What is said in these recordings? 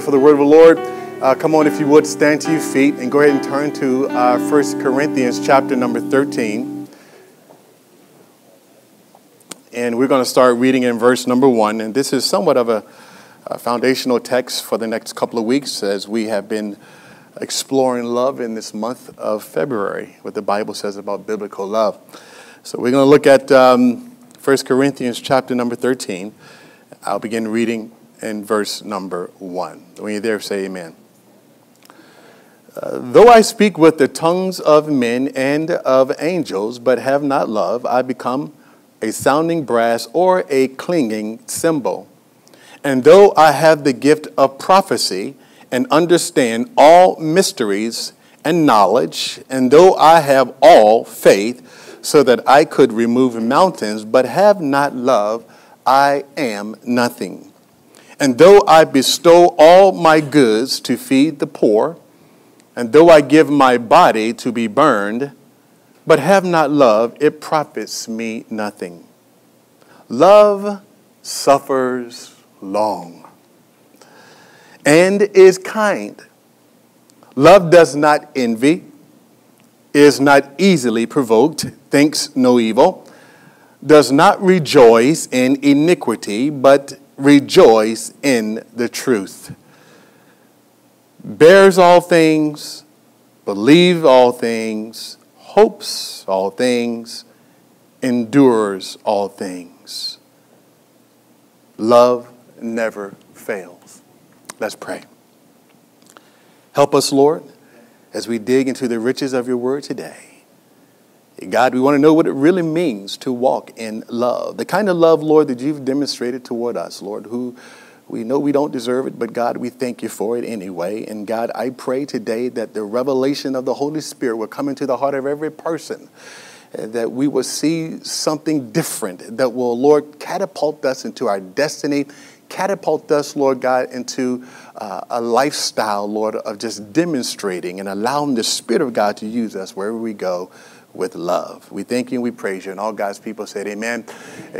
For the word of the Lord, uh, come on, if you would, stand to your feet and go ahead and turn to uh, 1 Corinthians chapter number 13. And we're going to start reading in verse number 1. And this is somewhat of a, a foundational text for the next couple of weeks as we have been exploring love in this month of February, what the Bible says about biblical love. So we're going to look at um, 1 Corinthians chapter number 13. I'll begin reading in verse number 1. When you're there, say amen. Uh, though I speak with the tongues of men and of angels, but have not love, I become a sounding brass or a clanging cymbal. And though I have the gift of prophecy and understand all mysteries and knowledge, and though I have all faith, so that I could remove mountains, but have not love, I am nothing. And though I bestow all my goods to feed the poor, and though I give my body to be burned, but have not love, it profits me nothing. Love suffers long and is kind. Love does not envy, is not easily provoked, thinks no evil, does not rejoice in iniquity, but rejoice in the truth, bears all things, believes all things, hopes all things, endures all things. Love never fails. Let's pray. Help us, Lord, as we dig into the riches of your word today. God, we want to know what it really means to walk in love. The kind of love, Lord, that you've demonstrated toward us, Lord, who we know we don't deserve it, but God, we thank you for it anyway. And God, I pray today that the revelation of the Holy Spirit will come into the heart of every person, uh, that we will see something different, that will, Lord, catapult us into our destiny, catapult us, Lord God, into uh, a lifestyle, Lord, of just demonstrating and allowing the Spirit of God to use us wherever we go with love. We thank you and we praise you. And all God's people said, Amen.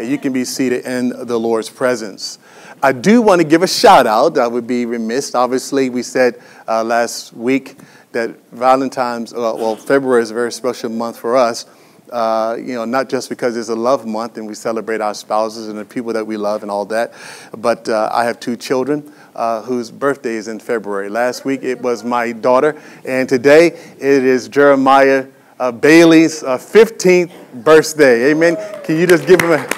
You can be seated in the Lord's presence. I do want to give a shout out. I would be remiss. Obviously, we said uh, last week that Valentine's, uh, well, February is a very special month for us. Uh, you know, not just because it's a love month and we celebrate our spouses and the people that we love and all that, but uh, I have two children. Uh, whose birthday is in February. Last week it was my daughter, and today it is Jeremiah uh, Bailey's uh, 15th birthday. Amen. Can you just give him a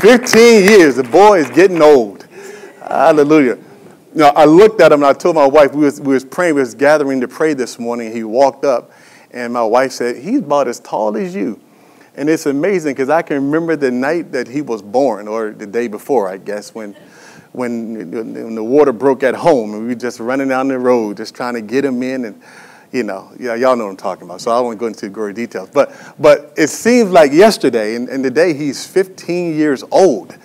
15 years? The boy is getting old. Hallelujah. Now, I looked at him and I told my wife, we was, we was praying, we was gathering to pray this morning. He walked up and my wife said, he's about as tall as you. And it's amazing because I can remember the night that he was born, or the day before, I guess, when, when, when the water broke at home and we were just running down the road, just trying to get him in. And you know, yeah, y'all know what I'm talking about. So I won't go into gory details. But but it seems like yesterday, and, and today he's 15 years old.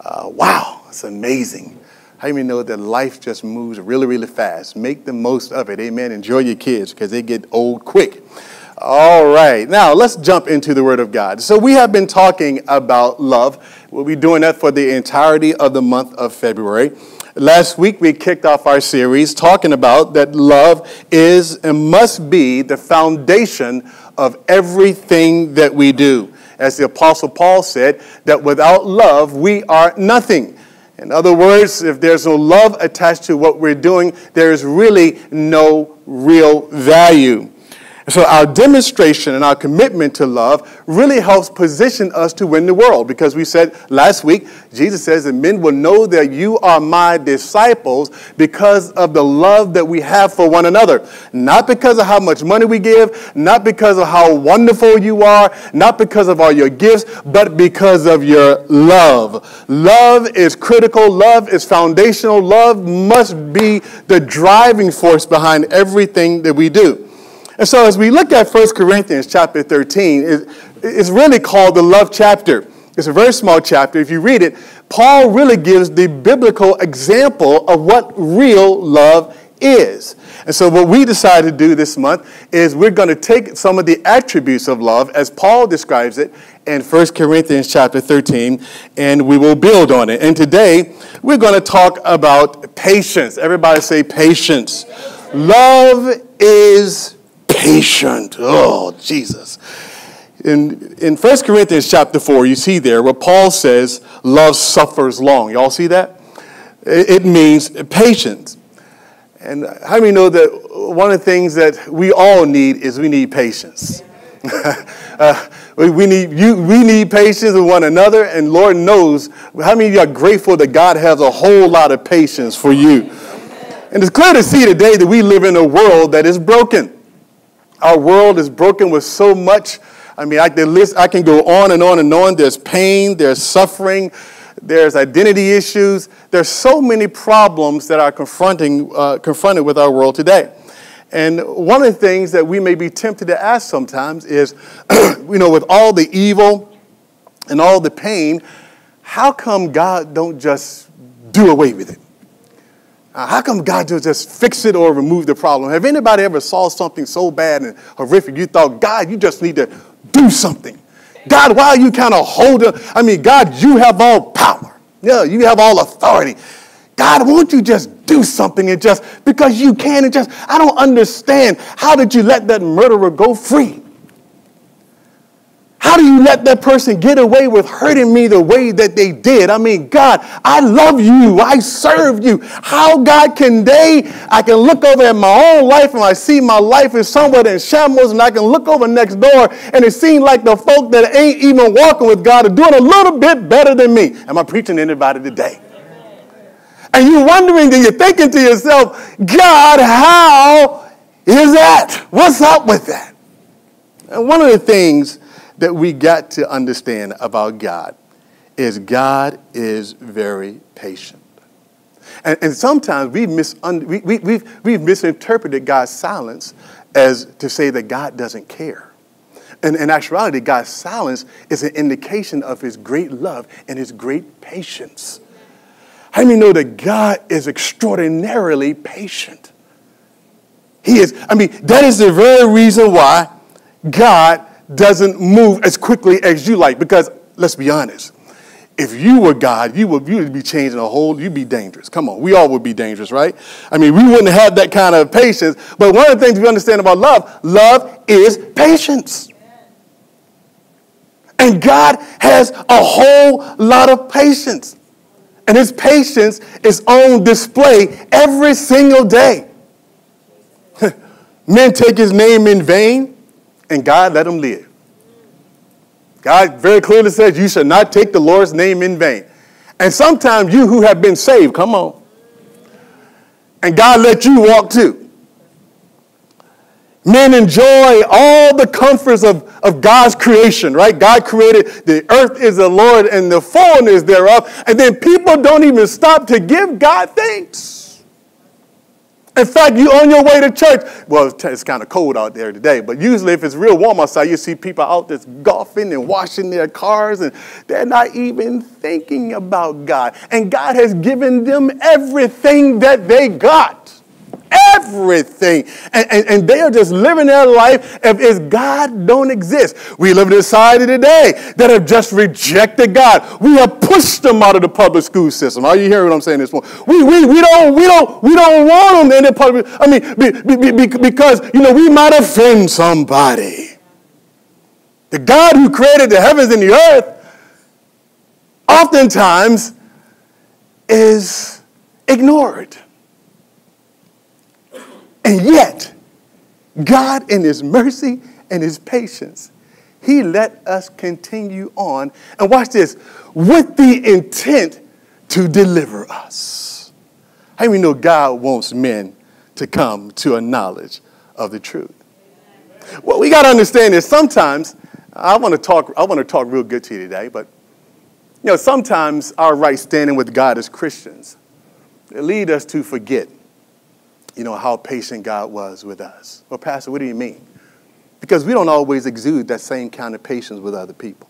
Uh, wow, it's amazing. How many know that life just moves really, really fast? Make the most of it. Amen. Enjoy your kids because they get old quick. All right, now let's jump into the Word of God. So, we have been talking about love. We'll be doing that for the entirety of the month of February. Last week, we kicked off our series talking about that love is and must be the foundation of everything that we do. As the Apostle Paul said, that without love, we are nothing. In other words, if there's no love attached to what we're doing, there is really no real value. So, our demonstration and our commitment to love really helps position us to win the world because we said last week, Jesus says that men will know that you are my disciples because of the love that we have for one another. Not because of how much money we give, not because of how wonderful you are, not because of all your gifts, but because of your love. Love is critical, love is foundational, love must be the driving force behind everything that we do. And so as we look at 1 Corinthians chapter 13, it's really called the love chapter. It's a very small chapter. If you read it, Paul really gives the biblical example of what real love is. And so, what we decided to do this month is we're going to take some of the attributes of love as Paul describes it in 1 Corinthians chapter 13, and we will build on it. And today, we're going to talk about patience. Everybody say patience. Love is patient. Oh, Jesus. In, in 1 Corinthians chapter 4, you see there where Paul says, love suffers long. Y'all see that? It means patience. And how many know that one of the things that we all need is we need patience? uh, we, need you, we need patience with one another, and Lord knows how many of you are grateful that God has a whole lot of patience for you. And it's clear to see today that we live in a world that is broken. Our world is broken with so much. I mean, I, list, I can go on and on and on. There's pain, there's suffering, there's identity issues. There's so many problems that are confronting, uh, confronted with our world today. And one of the things that we may be tempted to ask sometimes is, you know, with all the evil and all the pain, how come God don't just do away with it? Uh, how come God don't just fix it or remove the problem? Have anybody ever saw something so bad and horrific you thought, God, you just need to do something? God, why are you kind of holding? I mean, God, you have all power. Yeah, you have all authority. God, won't you just do something and just because you can and just, I don't understand. How did you let that murderer go free? How do you let that person get away with hurting me the way that they did? I mean, God, I love you. I serve you. How, God, can they? I can look over at my own life and I see my life is somewhere in shambles, and I can look over next door and it seems like the folk that ain't even walking with God are doing a little bit better than me. Am I preaching to anybody today? And you're wondering and you're thinking to yourself, God, how is that? What's up with that? And one of the things that we got to understand about God is God is very patient. And, and sometimes we've, misun- we, we, we've, we've misinterpreted God's silence as to say that God doesn't care. And in actuality, God's silence is an indication of his great love and his great patience. How many know that God is extraordinarily patient? He is, I mean, that is the very reason why God doesn't move as quickly as you like. Because let's be honest, if you were God, you would, you would be changing a whole, you'd be dangerous. Come on, we all would be dangerous, right? I mean, we wouldn't have that kind of patience. But one of the things we understand about love, love is patience. And God has a whole lot of patience. And his patience is on display every single day. Men take his name in vain and God let them live. God very clearly says, You shall not take the Lord's name in vain. And sometimes you who have been saved, come on, and God let you walk too. Men enjoy all the comforts of, of God's creation, right? God created the earth is the Lord and the fullness thereof. And then people don't even stop to give God thanks. In fact, you on your way to church. Well, it's kind of cold out there today, but usually if it's real warm outside, you see people out there golfing and washing their cars, and they're not even thinking about God. And God has given them everything that they got everything. And, and, and, they are just living their life as if God don't exist. We live in a society today that have just rejected God. We have pushed them out of the public school system. Are you hearing what I'm saying this morning? We, we, we, don't, we, don't, we don't want them in the public, I mean, be, be, be, because, you know, we might offend somebody. The God who created the heavens and the earth oftentimes is ignored. And yet, God, in His mercy and His patience, He let us continue on. And watch this with the intent to deliver us. How do we know God wants men to come to a knowledge of the truth? What we got to understand is sometimes, I want to talk, I want to talk real good to you today, but you know, sometimes our right standing with God as Christians lead us to forget you know, how patient God was with us. Well, Pastor, what do you mean? Because we don't always exude that same kind of patience with other people.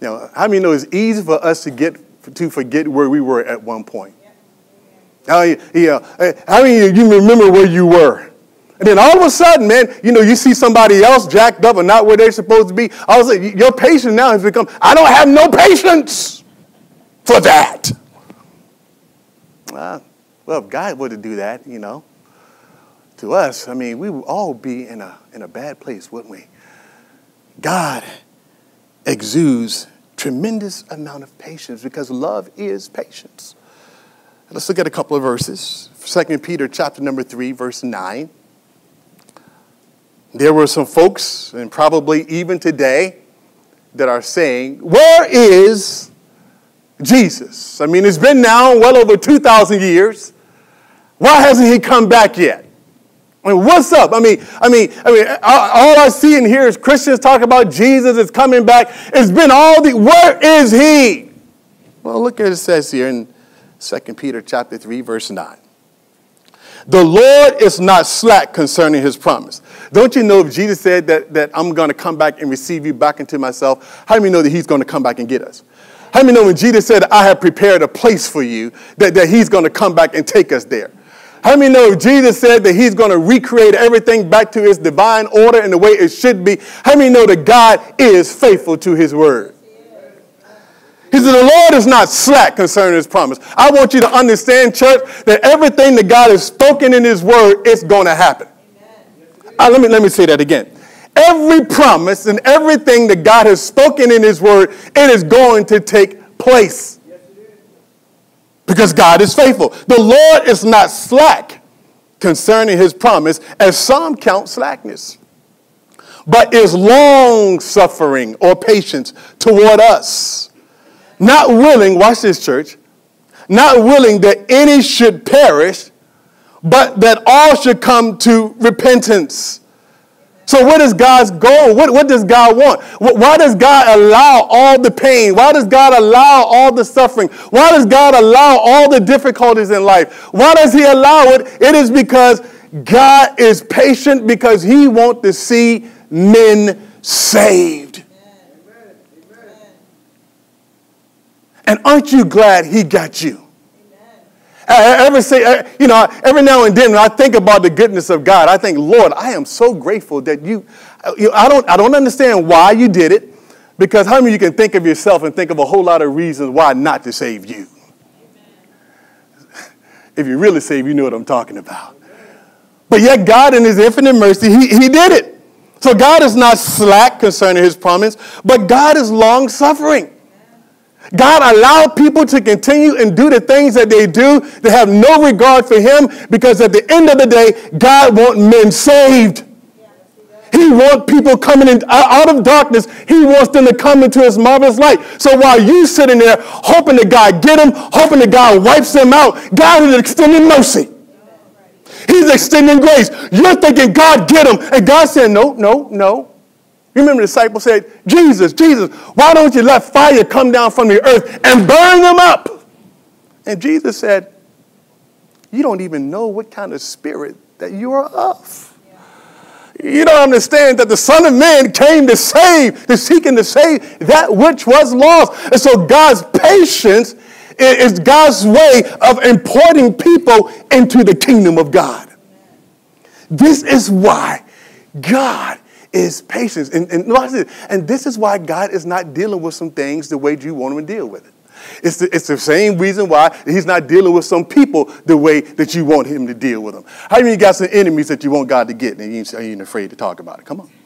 You know, how many know it's easy for us to get to forget where we were at one point? How, yeah, how many of you remember where you were? And then all of a sudden, man, you know, you see somebody else jacked up and not where they're supposed to be. All of a sudden, your patience now has become, I don't have no patience for that. Uh, well, if God were to do that, you know, to us, I mean, we would all be in a, in a bad place, wouldn't we? God exudes tremendous amount of patience because love is patience. Let's look at a couple of verses. 2 Peter chapter number 3, verse 9. There were some folks, and probably even today, that are saying, Where is Jesus? I mean, it's been now well over 2,000 years. Why hasn't he come back yet? I mean, what's up? I mean, I mean, I mean, all I see and hear is Christians talk about Jesus is coming back. It's been all the, where is he? Well, look at it says here in 2 Peter chapter 3, verse 9. The Lord is not slack concerning his promise. Don't you know if Jesus said that, that I'm going to come back and receive you back into myself, how do you know that he's going to come back and get us? How do know when Jesus said, I have prepared a place for you, that, that he's going to come back and take us there? How many know Jesus said that he's going to recreate everything back to its divine order and the way it should be? How many know that God is faithful to his word? He said, The Lord is not slack concerning his promise. I want you to understand, church, that everything that God has spoken in his word is going to happen. Uh, let, me, let me say that again. Every promise and everything that God has spoken in his word, it is going to take place. Because God is faithful. The Lord is not slack concerning his promise, as some count slackness, but is long suffering or patience toward us not willing, watch this, church, not willing that any should perish, but that all should come to repentance. So, what is God's goal? What, what does God want? Why does God allow all the pain? Why does God allow all the suffering? Why does God allow all the difficulties in life? Why does He allow it? It is because God is patient because He wants to see men saved. And aren't you glad he got you? I ever say, you know, every now and then when I think about the goodness of God, I think, Lord, I am so grateful that you, you I, don't, I don't understand why you did it, because how many you can think of yourself and think of a whole lot of reasons why not to save you? If you really save, you know what I'm talking about. But yet, God, in His infinite mercy, He, he did it. So God is not slack concerning His promise, but God is long suffering. God allowed people to continue and do the things that they do. They have no regard for Him because at the end of the day, God wants men saved. He wants people coming in, uh, out of darkness. He wants them to come into His marvelous light. So while you sitting there hoping that God get them, hoping that God wipes them out, God is extending mercy. He's extending grace. You're thinking God get them, and God said, no, no, no. You remember the disciple said, Jesus, Jesus, why don't you let fire come down from the earth and burn them up? And Jesus said, You don't even know what kind of spirit that you are of. You don't understand that the Son of Man came to save, to seek and to save that which was lost. And so God's patience is God's way of importing people into the kingdom of God. This is why God is patience. And, and, and this is why God is not dealing with some things the way you want him to deal with it. It's the, it's the same reason why he's not dealing with some people the way that you want him to deal with them. How many you got some enemies that you want God to get and you ain't, ain't afraid to talk about it? Come on.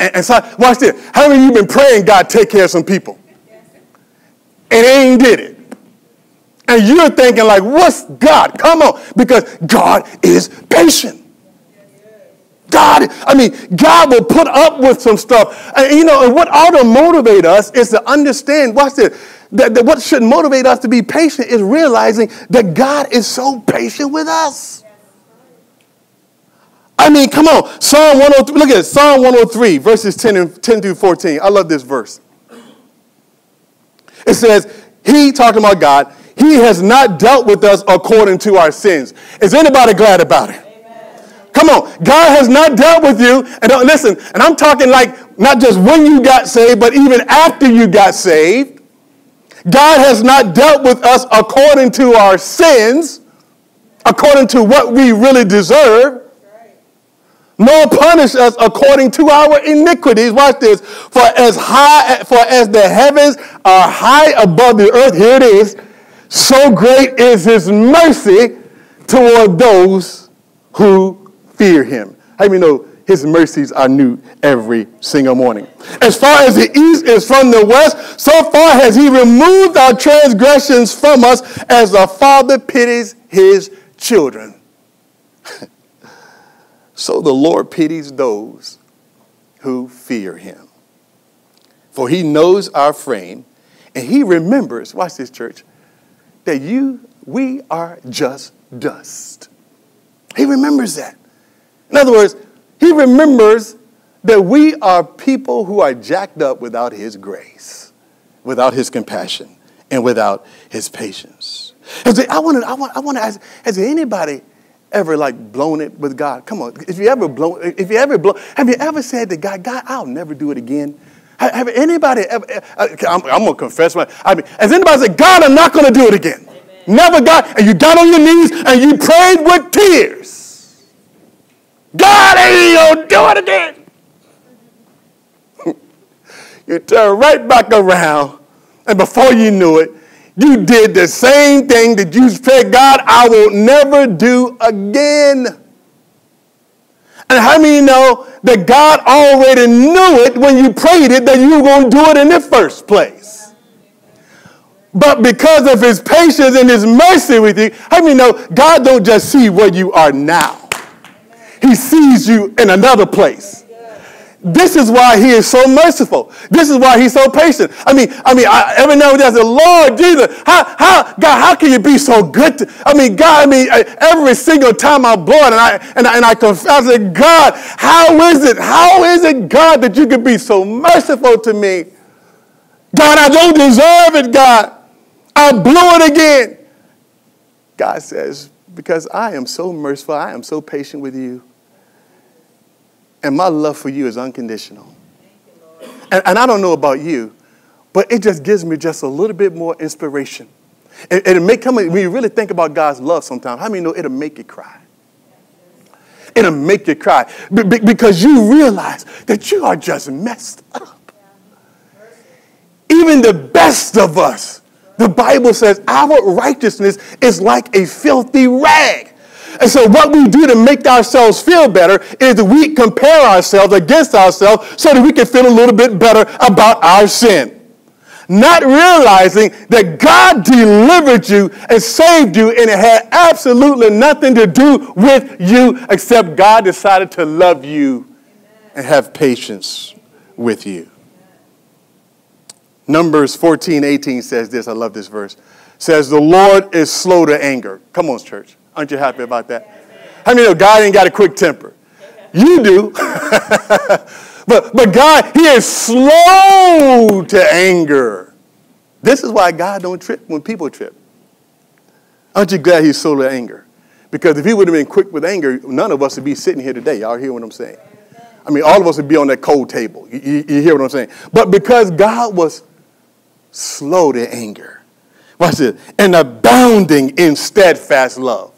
And, and so, watch this. How many of you been praying God take care of some people? And they ain't did it. And you're thinking like, what's God? Come on. Because God is patient. God, I mean, God will put up with some stuff. And, you know, and what ought to motivate us is to understand, watch this, that, that what should motivate us to be patient is realizing that God is so patient with us. I mean, come on. Psalm 103, look at it. Psalm 103, verses 10, and, 10 through 14. I love this verse. It says, He, talking about God, He has not dealt with us according to our sins. Is anybody glad about it? Come on. God has not dealt with you. And don't, listen, and I'm talking like not just when you got saved, but even after you got saved. God has not dealt with us according to our sins, according to what we really deserve, nor punish us according to our iniquities. Watch this. For as high, for as the heavens are high above the earth, here it is, so great is his mercy toward those who fear him. How you know his mercies are new every single morning? As far as the east is from the west, so far has he removed our transgressions from us as the father pities his children. so the Lord pities those who fear him. For he knows our frame and he remembers, watch this church, that you, we are just dust. He remembers that. In other words, he remembers that we are people who are jacked up without his grace, without his compassion, and without his patience. I want to I want, I want to ask, has anybody ever like blown it with God? Come on, if you ever blown, if you ever blown, have you ever said to God, God, I'll never do it again? Have anybody ever, uh, uh, I'm, I'm going to confess, my, I mean, has anybody said, God, I'm not going to do it again? Amen. Never God, and you got on your knees and you prayed with tears. God ain't to do it again. you turn right back around, and before you knew it, you did the same thing that you said, God, I will never do again. And how many know that God already knew it when you prayed it that you were going to do it in the first place? But because of his patience and his mercy with you, how many know God don't just see where you are now? He sees you in another place. This is why he is so merciful. This is why he's so patient. I mean, I mean, I, every now and then I say, Lord Jesus, how, how, God, how can you be so good? To, I mean, God, I mean, uh, every single time I blow it and I, and I, and I confess, I God, how is it? How is it, God, that you can be so merciful to me? God, I don't deserve it, God. I blew it again. God says, because I am so merciful, I am so patient with you. And my love for you is unconditional. And, and I don't know about you, but it just gives me just a little bit more inspiration. And, it may come, when you really think about God's love sometimes, how many know it'll make you cry? It'll make you cry because you realize that you are just messed up. Even the best of us, the Bible says our righteousness is like a filthy rag. And so, what we do to make ourselves feel better is that we compare ourselves against ourselves so that we can feel a little bit better about our sin. Not realizing that God delivered you and saved you, and it had absolutely nothing to do with you except God decided to love you and have patience with you. Numbers 14, 18 says this. I love this verse. Says, The Lord is slow to anger. Come on, church. Aren't you happy about that? How many know God ain't got a quick temper? You do. but, but God, He is slow to anger. This is why God don't trip when people trip. Aren't you glad He's slow to anger? Because if He would have been quick with anger, none of us would be sitting here today. Y'all hear what I'm saying? I mean, all of us would be on that cold table. You, you, you hear what I'm saying? But because God was slow to anger, watch this, and abounding in steadfast love.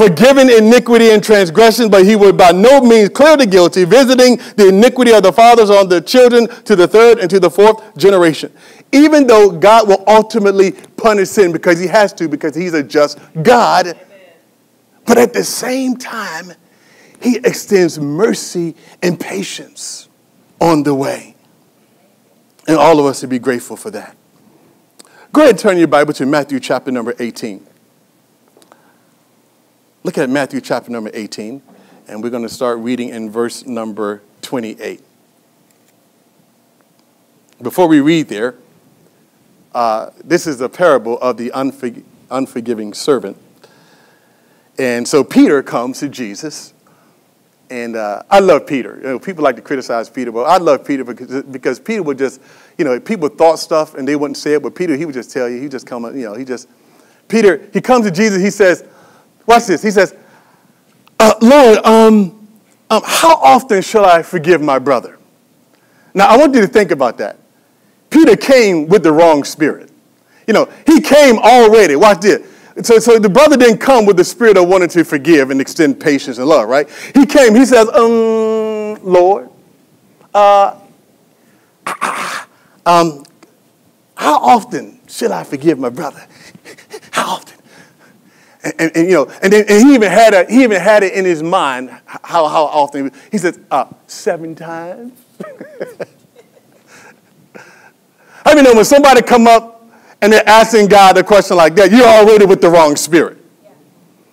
Forgiving iniquity and transgression, but he would by no means clear the guilty, visiting the iniquity of the fathers on the children to the third and to the fourth generation. Even though God will ultimately punish sin because he has to, because he's a just God, but at the same time, he extends mercy and patience on the way. And all of us should be grateful for that. Go ahead and turn your Bible to Matthew chapter number 18. Look at Matthew chapter number 18, and we're going to start reading in verse number 28. Before we read there, uh, this is a parable of the unforg- unforgiving servant. And so Peter comes to Jesus. And uh, I love Peter. You know, people like to criticize Peter, but I love Peter because, because Peter would just, you know, people thought stuff and they wouldn't say it, but Peter, he would just tell you. He just come, you know, he just, Peter, he comes to Jesus, he says, Watch this. He says, uh, Lord, um, um, how often shall I forgive my brother? Now, I want you to think about that. Peter came with the wrong spirit. You know, he came already. Watch this. So, so the brother didn't come with the spirit of wanting to forgive and extend patience and love, right? He came, he says, um, Lord, uh, um, how often should I forgive my brother? How often? And, and, you know, and then and he even had a, he even had it in his mind how, how often he said uh, seven times. I mean, when somebody come up and they're asking God a question like that, you're already with the wrong spirit.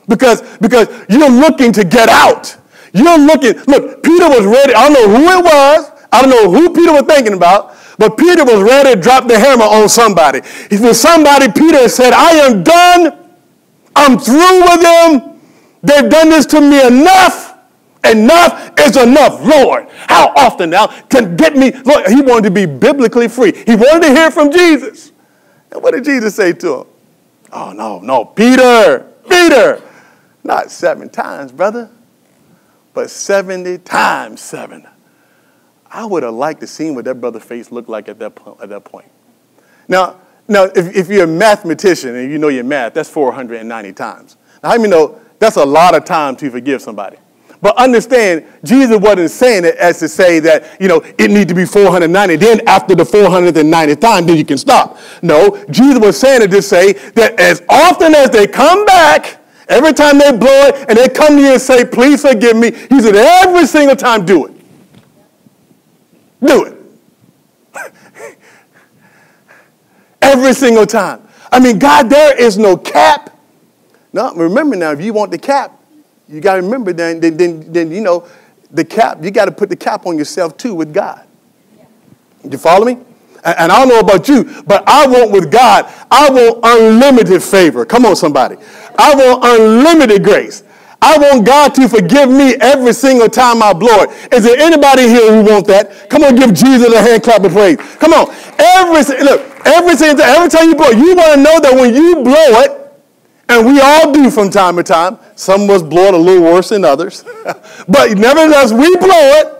Because, because you're looking to get out. You're looking, look, Peter was ready. I don't know who it was. I don't know who Peter was thinking about, but Peter was ready to drop the hammer on somebody. Was somebody, Peter said, I am done. I'm through with them. They've done this to me enough. Enough is enough, Lord. How often now can get me? Lord, he wanted to be biblically free. He wanted to hear from Jesus. And what did Jesus say to him? Oh, no, no, Peter, Peter. Not seven times, brother, but 70 times seven. I would have liked to see what that brother's face looked like at that, po- at that point. Now, now if, if you're a mathematician and you know your math, that's 490 times. Now, how many know that's a lot of time to forgive somebody? But understand, Jesus wasn't saying it as to say that, you know, it need to be 490. Then after the 490 time, then you can stop. No, Jesus was saying it to say that as often as they come back, every time they blow it and they come to you and say, please forgive me, he said, every single time do it. Do it. Every single time. I mean, God, there is no cap. No, remember now, if you want the cap, you got to remember then, then, then, then, you know, the cap, you got to put the cap on yourself too with God. You follow me? And, and I don't know about you, but I want with God, I want unlimited favor. Come on, somebody. I want unlimited grace. I want God to forgive me every single time I blow it. Is there anybody here who want that? Come on, give Jesus a hand clap of praise. Come on. Every look, every single time, every time you blow, it, you want to know that when you blow it, and we all do from time to time. Some of us blow it a little worse than others. but nevertheless, we blow it.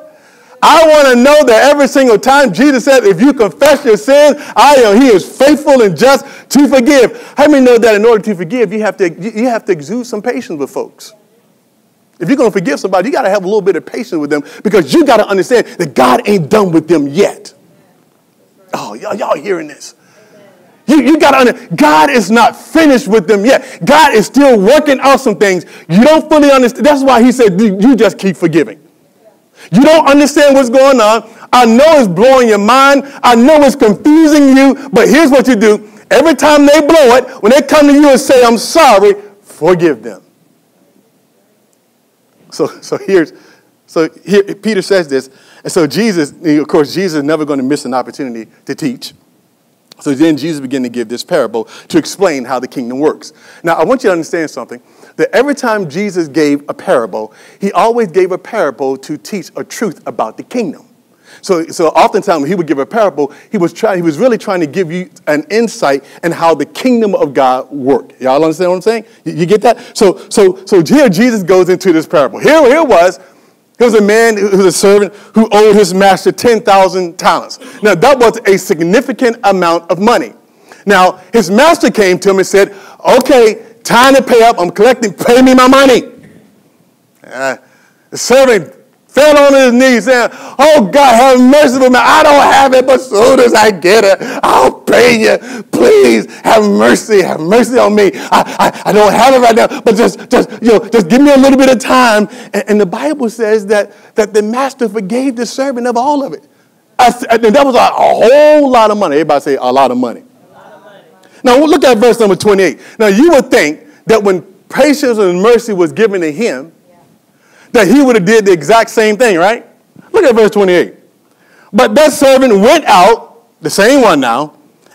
I want to know that every single time Jesus said, if you confess your sins, I am, he is faithful and just to forgive. How many know that in order to forgive, you have to, you have to exude some patience with folks? If you're going to forgive somebody, you got to have a little bit of patience with them because you got to understand that God ain't done with them yet. Oh, y'all, y'all hearing this? You, you got to understand, God is not finished with them yet. God is still working out some things. You don't fully understand. That's why he said, you just keep forgiving. You don't understand what's going on. I know it's blowing your mind. I know it's confusing you, but here's what you do. Every time they blow it, when they come to you and say, I'm sorry, forgive them. So, so here's, so here, Peter says this. And so Jesus, of course, Jesus is never going to miss an opportunity to teach. So then Jesus began to give this parable to explain how the kingdom works. Now, I want you to understand something that every time Jesus gave a parable, he always gave a parable to teach a truth about the kingdom. So, so oftentimes when he would give a parable, he was trying, he was really trying to give you an insight in how the kingdom of God worked. Y'all understand what I'm saying? You, you get that? So, so, so here Jesus goes into this parable. Here, here was there was a man who was a servant who owed his master 10,000 talents. Now, that was a significant amount of money. Now, his master came to him and said, Okay, time to pay up. I'm collecting. Pay me my money. Uh, the servant fell on his knees saying, Oh God, have mercy on me. I don't have it, but soon as I get it, I'll pay you. Please have mercy. Have mercy on me. I, I, I don't have it right now, but just, just, you know, just give me a little bit of time. And, and the Bible says that, that the master forgave the servant of all of it. I, and that was a, a whole lot of money. Everybody say a lot of money. Lot of money. Now look at verse number 28. Now you would think that when patience and mercy was given to him, that he would have did the exact same thing, right? Look at verse 28. But that servant went out, the same one now,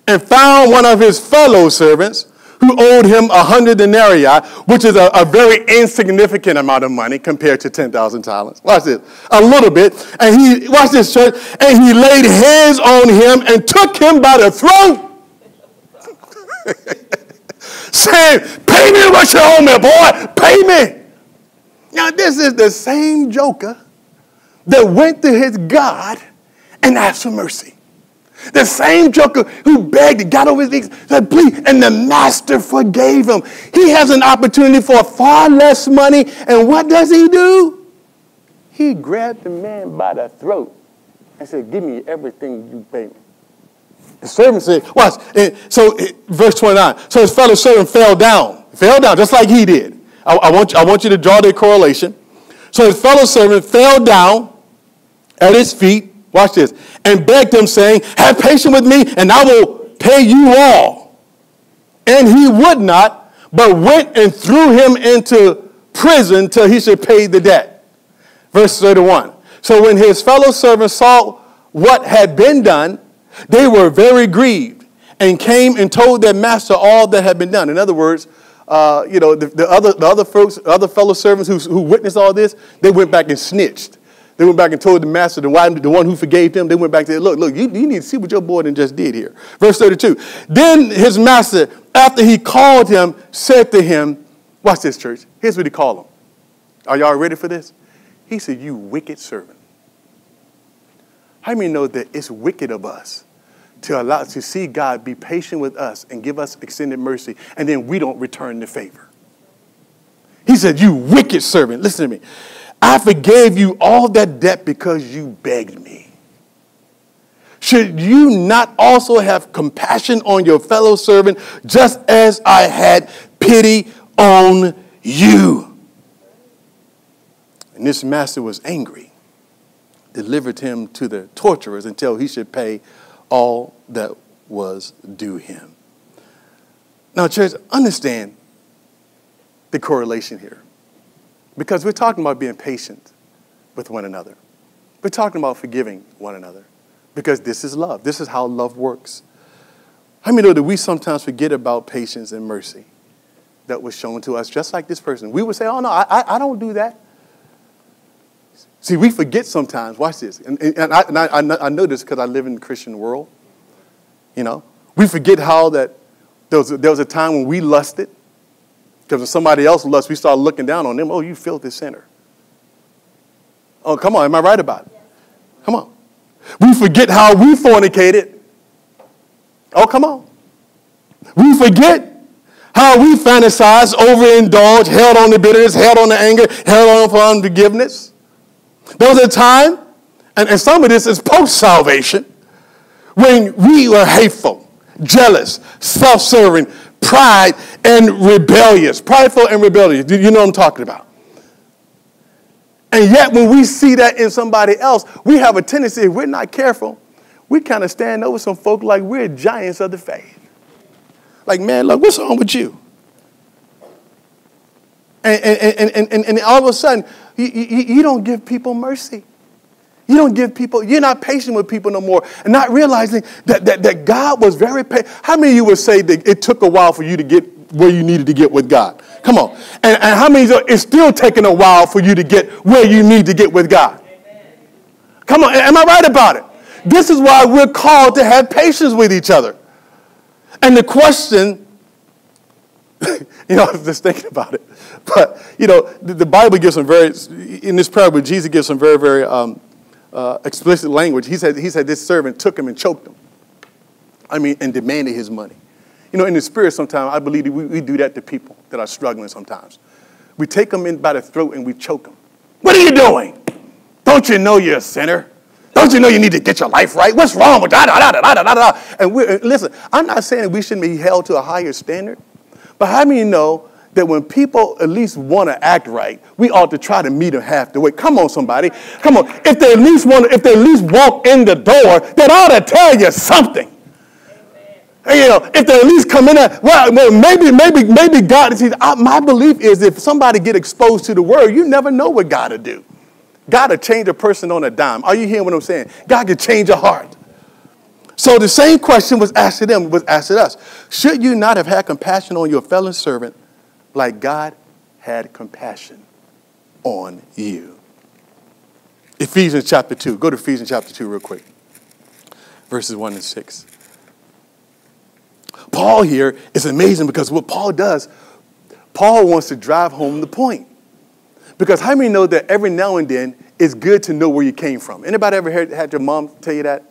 and found one of his fellow servants who owed him a hundred denarii, which is a, a, very insignificant amount of money compared to 10,000 talents. Watch this. A little bit. And he, watch this, church, and he laid hands on him and took him by the throat. saying, pay me what you owe me, boy. Pay me. Now, this is the same joker that went to his God and asked for mercy. The same joker who begged, got over his knees, said, please, and the master forgave him. He has an opportunity for far less money, and what does he do? He grabbed the man by the throat and said, Give me everything you pay me. The servant said, Watch. So, verse 29. So his fellow servant fell down, fell down just like he did. I, I, want, I want you to draw the correlation. So his fellow servant fell down at his feet, watch this, and begged him, saying, Have patience with me, and I will pay you all. And he would not, but went and threw him into prison till he should pay the debt. Verse 31. So when his fellow servants saw what had been done, they were very grieved and came and told their master all that had been done. In other words, uh, you know, the, the, other, the other folks, other fellow servants who, who witnessed all this, they went back and snitched. They went back and told the master, the one, who forgave them, they went back and said, Look, look, you, you need to see what your boy just did here. Verse 32. Then his master, after he called him, said to him, Watch this, church. Here's what he called him. Are y'all ready for this? He said, You wicked servant. How many know that it's wicked of us to allow to see God be patient with us and give us extended mercy, and then we don't return the favor? He said, You wicked servant. Listen to me. I forgave you all that debt because you begged me. Should you not also have compassion on your fellow servant just as I had pity on you? And this master was angry, delivered him to the torturers until he should pay all that was due him. Now, church, understand the correlation here. Because we're talking about being patient with one another. We're talking about forgiving one another. Because this is love. This is how love works. How many know that we sometimes forget about patience and mercy that was shown to us, just like this person? We would say, oh, no, I, I don't do that. See, we forget sometimes. Watch this. And, and, I, and I, I, know this because I live in the Christian world. You know, we forget how that there was, there was a time when we lusted because when somebody else lusts, we start looking down on them. Oh, you filthy sinner. Oh, come on. Am I right about it? Come on. We forget how we fornicated. Oh, come on. We forget how we fantasize, overindulge, held on the bitterness, held on the anger, held on for unforgiveness. There was a time, and, and some of this is post salvation, when we were hateful, jealous, self serving, pride and rebellious. Prideful and rebellious. You know what I'm talking about. And yet, when we see that in somebody else, we have a tendency, if we're not careful, we kind of stand over some folk like we're giants of the faith. Like, man, look, what's wrong with you? And, and, and, and, and all of a sudden, you, you, you don't give people mercy. You don't give people, you're not patient with people no more. And not realizing that, that, that God was very patient. How many of you would say that it took a while for you to get where you needed to get with God? Come on. And, and how many of it's still taking a while for you to get where you need to get with God? Come on. Am I right about it? This is why we're called to have patience with each other. And the question, you know, I was just thinking about it. But, you know, the, the Bible gives some very, in this parable, Jesus gives some very, very um, uh, explicit language. He said, he said this servant took him and choked him. I mean, and demanded his money. You know, in the spirit, sometimes I believe we, we do that to people that are struggling sometimes. We take them in by the throat and we choke them. What are you doing? Don't you know you're a sinner? Don't you know you need to get your life right? What's wrong with that? And we're, listen, I'm not saying we shouldn't be held to a higher standard, but how many know that when people at least want to act right, we ought to try to meet them half the way. Come on, somebody. Come on. If they at least want, if they at least walk in the door, that ought to tell you something. And, you know, if they at least come in there, well, maybe, maybe, maybe God. See, my belief is if somebody get exposed to the word, you never know what God will do. God will change a person on a dime. Are you hearing what I'm saying? God can change a heart. So the same question was asked to them, was asked to us. Should you not have had compassion on your fellow servant like God had compassion on you. Ephesians chapter 2. Go to Ephesians chapter 2 real quick. Verses 1 and 6. Paul here is amazing because what Paul does, Paul wants to drive home the point. Because how many know that every now and then it's good to know where you came from. Anybody ever heard, had your mom tell you that?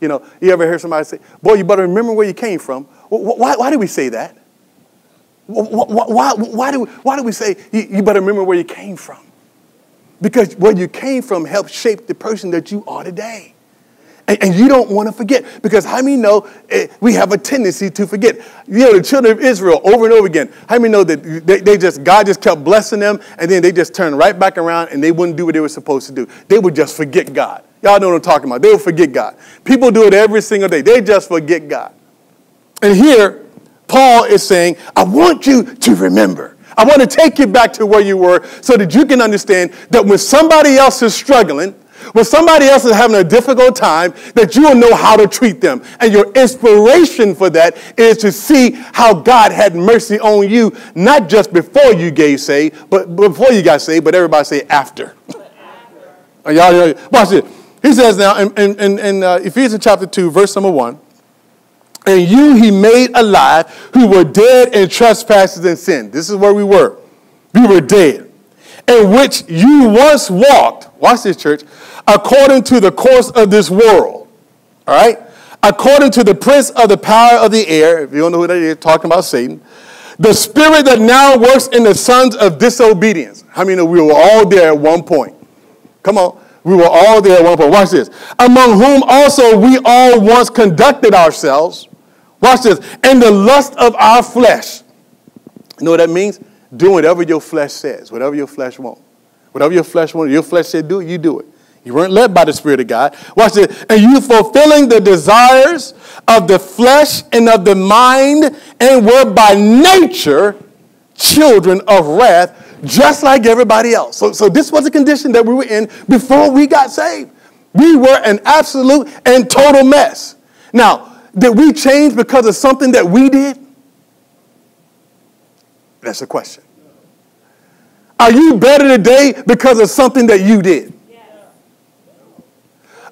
You know, you ever heard somebody say, boy, you better remember where you came from. Why, why do we say that? Why, why, why, do, why do we say you, you better remember where you came from? Because where you came from helps shape the person that you are today. And, and you don't want to forget. Because how many know eh, we have a tendency to forget? You know, the children of Israel over and over again, how many know that they, they just, God just kept blessing them and then they just turned right back around and they wouldn't do what they were supposed to do. They would just forget God. Y'all know what I'm talking about. They would forget God. People do it every single day. They just forget God. And here, Paul is saying, I want you to remember. I want to take you back to where you were so that you can understand that when somebody else is struggling, when somebody else is having a difficult time, that you will know how to treat them. And your inspiration for that is to see how God had mercy on you, not just before you gave saved, but before you got saved, but everybody say after. after. y'all, y'all, watch it. He says now in, in, in uh, Ephesians chapter 2, verse number 1, and you he made alive who were dead in trespasses and sin. This is where we were. We were dead. In which you once walked, watch this, church, according to the course of this world. All right? According to the prince of the power of the air, if you don't know who that is, talking about Satan, the spirit that now works in the sons of disobedience. How I many know we were all there at one point? Come on. We were all there at one point. Watch this. Among whom also we all once conducted ourselves Watch this. In the lust of our flesh. You know what that means? Do whatever your flesh says, whatever your flesh wants. Whatever your flesh wants, your flesh said do it, you do it. You weren't led by the Spirit of God. Watch this. And you fulfilling the desires of the flesh and of the mind, and were by nature children of wrath, just like everybody else. So, so this was a condition that we were in before we got saved. We were an absolute and total mess. Now, did we change because of something that we did? That's a question. Are you better today because of something that you did?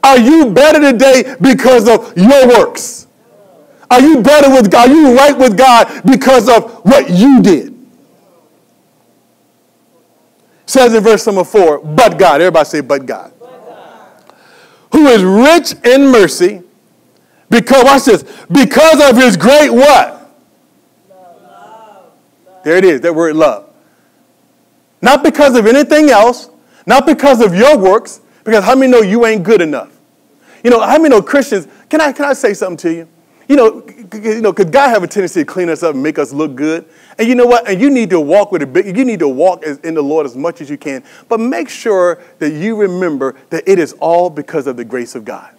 Are you better today because of your works? Are you better with God? Are you right with God because of what you did? Says in verse number four, but God. Everybody say, but God. But God. Who is rich in mercy because, watch this, because of his great what? Love. There it is, that word love. Not because of anything else, not because of your works, because how many know you ain't good enough? You know, how many know Christians, can I, can I say something to you? You know, you know, because God have a tendency to clean us up and make us look good. And you know what? And you need to walk with a big, you need to walk as, in the Lord as much as you can. But make sure that you remember that it is all because of the grace of God.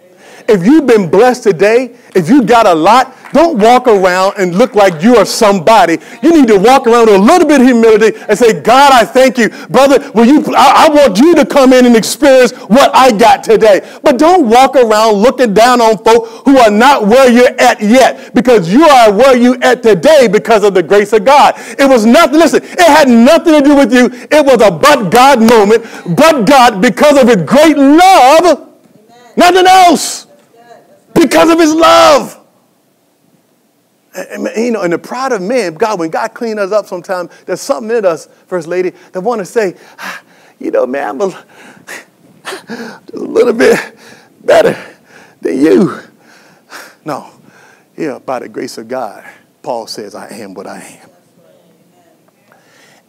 If you've been blessed today, if you got a lot, don't walk around and look like you are somebody. You need to walk around with a little bit of humility and say, God, I thank you. Brother, will you, I, I want you to come in and experience what I got today. But don't walk around looking down on folk who are not where you're at yet because you are where you're at today because of the grace of God. It was nothing, listen, it had nothing to do with you. It was a but God moment, but God because of his great love, Amen. nothing else because of his love. And, you know, and the pride of man, God, when God cleans us up sometimes, there's something in us, First Lady, that want to say, ah, you know, man, I'm a, a little bit better than you. No. Yeah, by the grace of God, Paul says, I am what I am.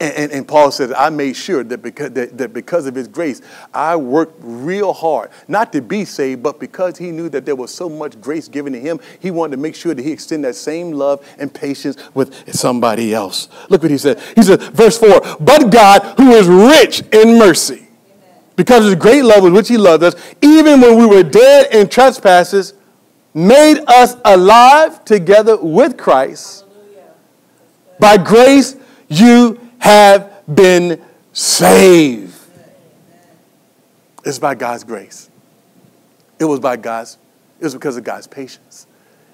And, and, and, Paul says, I made sure that because, that, that because of his grace, I worked real hard, not to be saved, but because he knew that there was so much grace given to him, he wanted to make sure that he extend that same love and patience with somebody else. Look what he said. He said, verse 4, but God, who is rich in mercy, because of his great love with which he loved us, even when we were dead in trespasses, made us alive together with Christ. By grace, you have been saved. It's by God's grace. It was by God's, it was because of God's patience.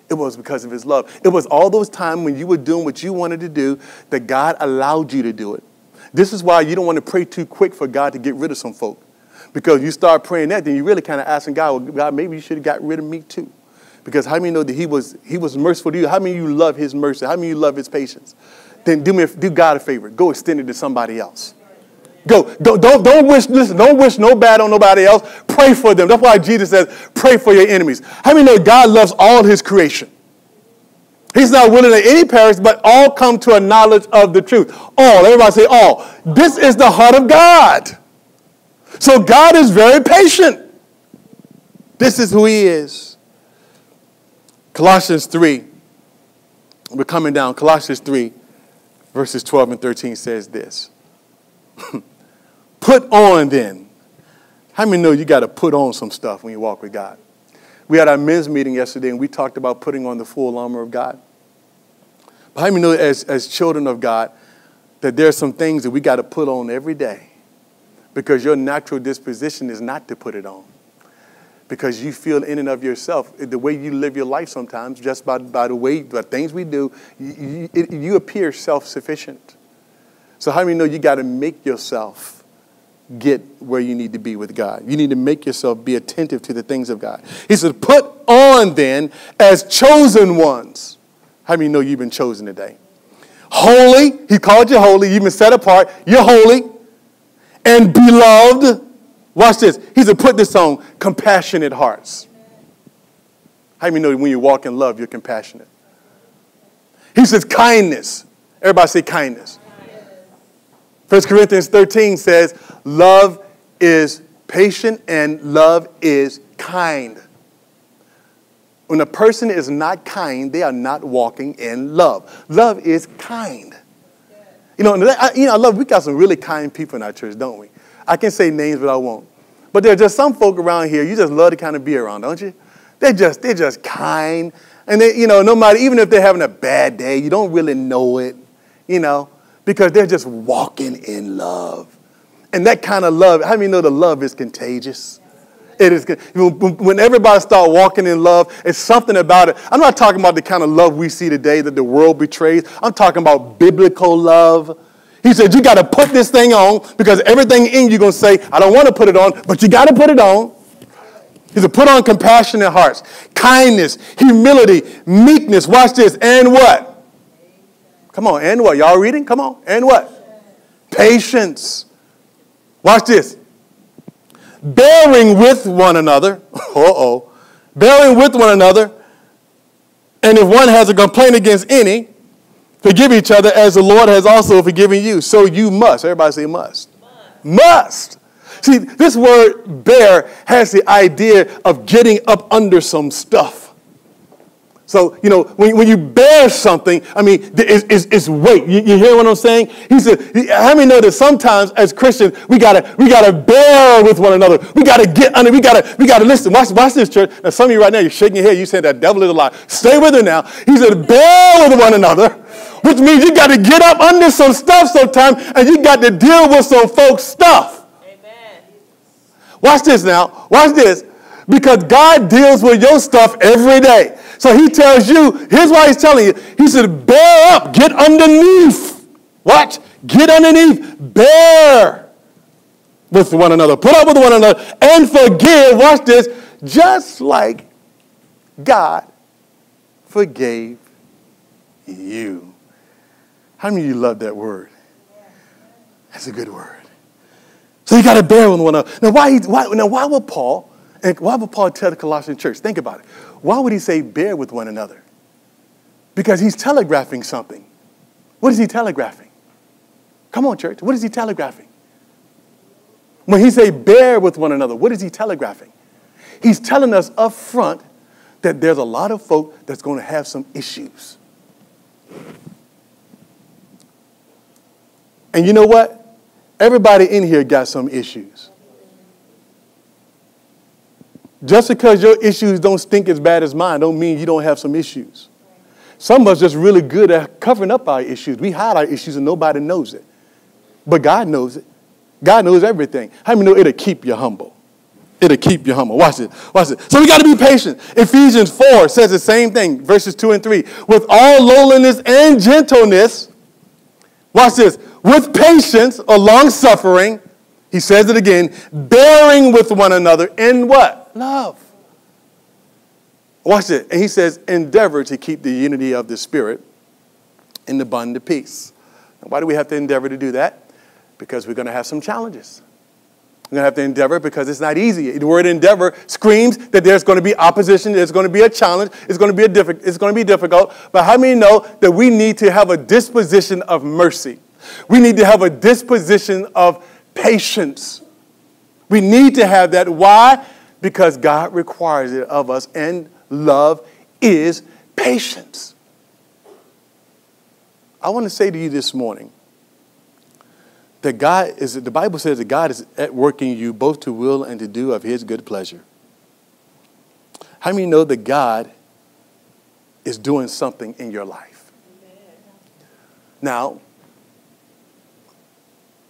It was because of his love. It was all those times when you were doing what you wanted to do that God allowed you to do it. This is why you don't want to pray too quick for God to get rid of some folk. Because you start praying that, then you really kind of asking God, well, God, maybe you should have got rid of me too. Because how many know that he was, he was merciful to you? How many you love his mercy? How many you love his patience? Then do, me, do God a favor. Go extend it to somebody else. Go. Don't, don't, don't wish, listen, don't wish no bad on nobody else. Pray for them. That's why Jesus says, pray for your enemies. How many know God loves all his creation? He's not willing that any perish, but all come to a knowledge of the truth. All. Everybody say all. This is the heart of God. So God is very patient. This is who he is. Colossians 3. We're coming down. Colossians 3, verses 12 and 13 says this. put on then. How many know you got to put on some stuff when you walk with God? We had our men's meeting yesterday and we talked about putting on the full armor of God. But how many know as, as children of God that there are some things that we got to put on every day because your natural disposition is not to put it on because you feel in and of yourself, the way you live your life sometimes, just by, by the way, the things we do, you, you, appear self sufficient. So, how do you know you got to make yourself get where you need to be with God? You need to make yourself be attentive to the things of God. He said, Put on then as chosen ones. How do you know you've been chosen today? Holy, he called you holy, you've been set apart, you're holy, and beloved Watch this. He said, put this on compassionate hearts. How many know when you walk in love, you're compassionate? He says, kindness. Everybody say kindness. 1 Corinthians 13 says, love is patient and love is kind. When a person is not kind, they are not walking in love. Love is kind. You know, I, you know, I love, we got some really kind people in our church, don't we? I can say names, but I won't. But there are just some folk around here you just love to kind of be around, don't you? They're just, they're just kind. And they, you know, no matter, even if they're having a bad day, you don't really know it, you know, because they're just walking in love. And that kind of love, how many know the love is contagious? It is when everybody start walking in love, it's something about it. I'm not talking about the kind of love we see today that the world betrays. I'm talking about biblical love he said, You got to put this thing on because everything in you going to say, I don't want to put it on, but you got to put it on. He said, Put on compassionate hearts, kindness, humility, meekness. Watch this. And what? Come on. And what? Y'all reading? Come on. And what? Patience. Watch this. Bearing with one another. Uh oh. Bearing with one another. And if one has a complaint against any, Forgive each other as the Lord has also forgiven you. So you must. Everybody say must. Must. must. See, this word bear has the idea of getting up under some stuff. So, you know, when, when you bear something, I mean, it's, it's, it's weight. You, you, hear what I'm saying? He said, how many know that sometimes as Christians, we gotta, we gotta bear with one another. We gotta get under, we gotta, we gotta listen. Watch, watch this, church. Now, some of you right now, you're shaking your head. You said that devil is a lie. Stay with it now. He said, bear with one another, which means you gotta get up under some stuff sometimes, and you got to deal with some folks' stuff. Amen. Watch this now. Watch this. Because God deals with your stuff every day. So he tells you, here's why he's telling you. He said, bear up, get underneath. What? Get underneath, bear with one another, put up with one another, and forgive. Watch this, just like God forgave you. How many of you love that word? That's a good word. So you got to bear with one another. Now, why, why, now, why would Paul, and why would Paul tell the Colossian church? Think about it. Why would he say bear with one another? Because he's telegraphing something. What is he telegraphing? Come on, church. What is he telegraphing? When he say bear with one another, what is he telegraphing? He's telling us up front that there's a lot of folk that's going to have some issues. And you know what? Everybody in here got some issues. Just because your issues don't stink as bad as mine don't mean you don't have some issues. Some of us just really good at covering up our issues. We hide our issues and nobody knows it. But God knows it. God knows everything. How many know it'll keep you humble? It'll keep you humble. Watch it. Watch it. So we got to be patient. Ephesians 4 says the same thing, verses 2 and 3. With all lowliness and gentleness, watch this, with patience or long suffering, he says it again, bearing with one another in what? Love. Watch it. And he says, endeavor to keep the unity of the Spirit in the bond of peace. Now, why do we have to endeavor to do that? Because we're going to have some challenges. We're going to have to endeavor because it's not easy. The word endeavor screams that there's going to be opposition, there's going to be a challenge, it's going to be, a diffi- it's going to be difficult. But how many know that we need to have a disposition of mercy? We need to have a disposition of patience. We need to have that. Why? Because God requires it of us, and love is patience. I want to say to you this morning that God is, the Bible says that God is at work in you both to will and to do of his good pleasure. How many know that God is doing something in your life? Now,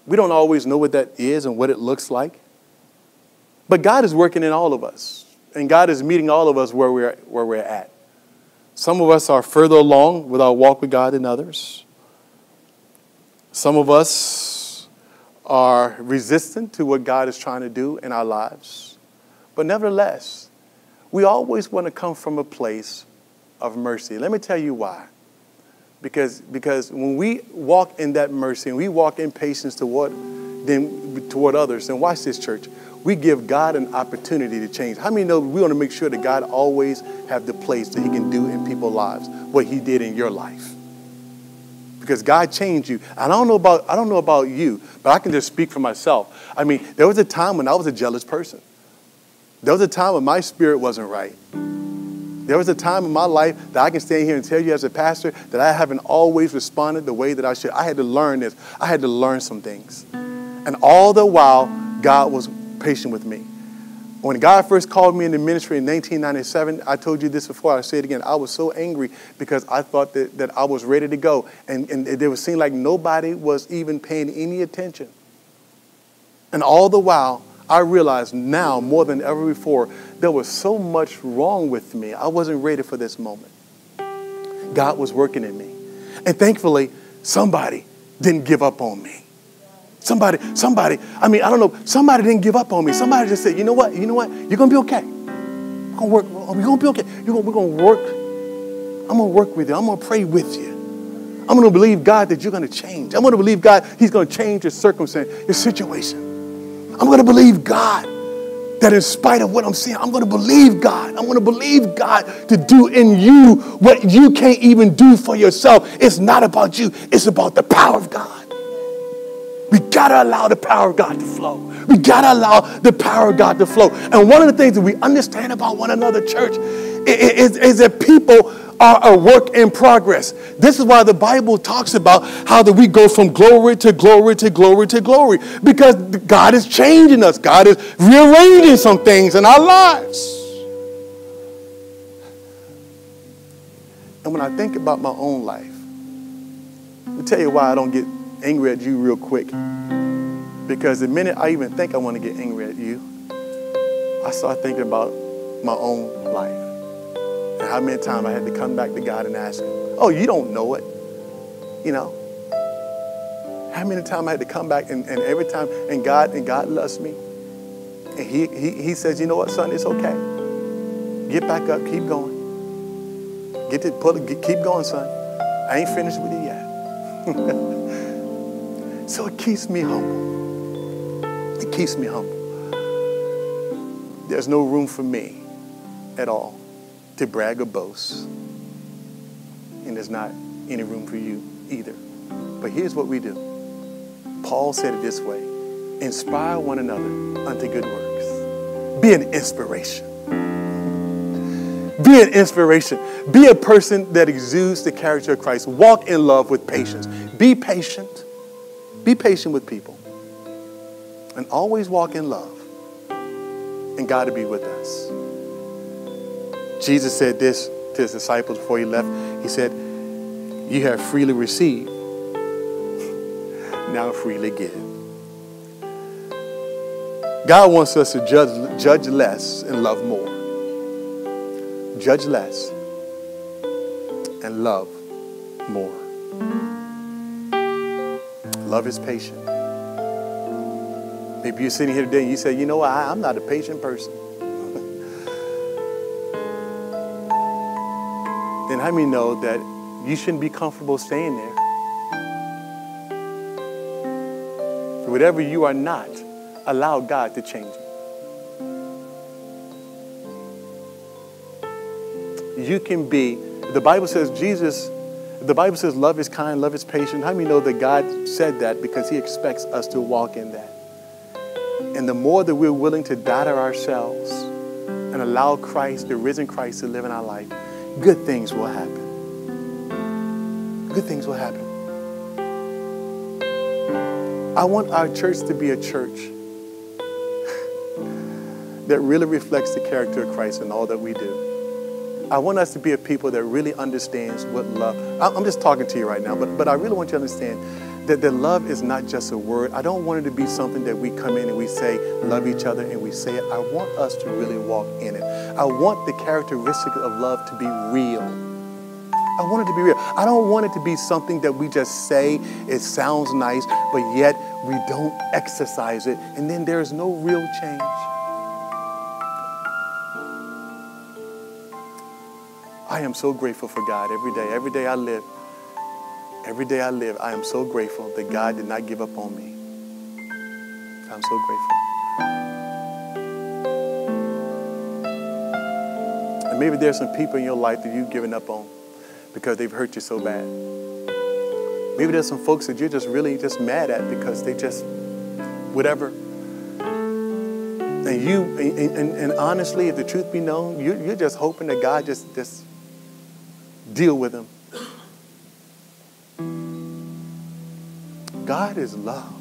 we don't always know what that is and what it looks like, but God is working in all of us, and God is meeting all of us where we're, where we're at. Some of us are further along with our walk with God than others. Some of us are resistant to what God is trying to do in our lives. But nevertheless, we always want to come from a place of mercy. Let me tell you why. Because, because when we walk in that mercy and we walk in patience toward, them, toward others, and watch this, church, we give God an opportunity to change. How many know we want to make sure that God always have the place that he can do in people's lives what he did in your life? because God changed you. I don't know about I don't know about you, but I can just speak for myself. I mean, there was a time when I was a jealous person. There was a time when my spirit wasn't right. There was a time in my life that I can stand here and tell you as a pastor that I haven't always responded the way that I should. I had to learn this. I had to learn some things. And all the while, God was patient with me. When God first called me into ministry in 1997, I told you this before, I say it again. I was so angry because I thought that, that I was ready to go. And, and it would seem like nobody was even paying any attention. And all the while, I realized now more than ever before, there was so much wrong with me. I wasn't ready for this moment. God was working in me. And thankfully, somebody didn't give up on me. Somebody, somebody, I mean, I don't know, somebody didn't give up on me. Somebody just said, you know what, you know what, you're gonna be okay. We're gonna work, we're gonna be okay. Gonna, we're gonna work, I'm gonna work with you, I'm gonna pray with you. I'm gonna believe God that you're gonna change. I'm gonna believe God, He's gonna change your circumstance, your situation. I'm gonna believe God that in spite of what I'm seeing, I'm going to believe God. I'm going to believe God to do in you what you can't even do for yourself. It's not about you, it's about the power of God. We gotta allow the power of God to flow. We gotta allow the power of God to flow. And one of the things that we understand about one another, church, is, is that people are a work in progress. This is why the Bible talks about how that we go from glory to glory to glory to glory because God is changing us. God is rearranging some things in our lives. And when I think about my own life, me tell you why I don't get angry at you real quick. Because the minute I even think I want to get angry at you, I start thinking about my own life. How many times I had to come back to God and ask Him, Oh, you don't know it. You know? How many times I had to come back and, and every time, and God, and God loves me. And he, he, he says, you know what, son, it's okay. Get back up, keep going. Get to pull it, keep going, son. I ain't finished with you yet. So it keeps me humble. It keeps me humble. There's no room for me at all to brag or boast. And there's not any room for you either. But here's what we do Paul said it this way inspire one another unto good works, be an inspiration. Be an inspiration. Be a person that exudes the character of Christ. Walk in love with patience. Be patient. Be patient with people. And always walk in love. And God to be with us. Jesus said this to his disciples before he left. He said, You have freely received, now freely give. God wants us to judge, judge less and love more. Judge less and love more. Love is patient. Maybe you're sitting here today and you say, you know I, I'm not a patient person. Then how many know that you shouldn't be comfortable staying there? Whatever you are not, allow God to change you. You can be, the Bible says Jesus, the Bible says love is kind, love is patient. How many know that God said that because He expects us to walk in that? And the more that we're willing to die to ourselves and allow Christ, the risen Christ, to live in our life, good things will happen. Good things will happen. I want our church to be a church that really reflects the character of Christ in all that we do. I want us to be a people that really understands what love. I'm just talking to you right now, but, but I really want you to understand that, that love is not just a word. I don't want it to be something that we come in and we say, love each other, and we say it. I want us to really walk in it. I want the characteristic of love to be real. I want it to be real. I don't want it to be something that we just say, it sounds nice, but yet we don't exercise it, and then there's no real change. I am so grateful for God every day. Every day I live, every day I live, I am so grateful that God did not give up on me. I'm so grateful. And maybe there's some people in your life that you've given up on because they've hurt you so bad. Maybe there's some folks that you're just really just mad at because they just, whatever. And you, and, and, and honestly, if the truth be known, you, you're just hoping that God just, just deal with them. God is love.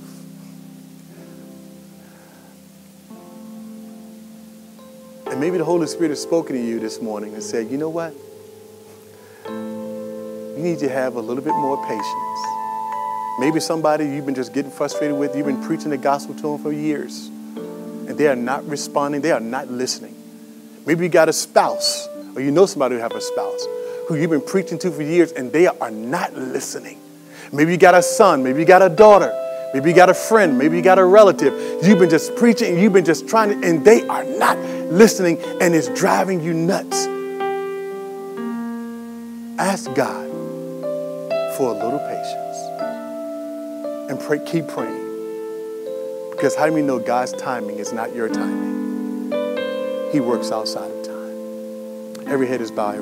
And maybe the Holy Spirit has spoken to you this morning and said, you know what? you need to have a little bit more patience. Maybe somebody you've been just getting frustrated with, you've been preaching the gospel to them for years, and they are not responding, they are not listening. Maybe you got a spouse, or you know somebody who have a spouse who you've been preaching to for years, and they are not listening. Maybe you got a son, maybe you got a daughter, maybe you got a friend, maybe you got a relative. You've been just preaching, you've been just trying to, and they are not listening, and it's driving you nuts. Ask God for a little patience and pray, keep praying. Because how do we know God's timing is not your timing? He works outside of time. Every head is bowed.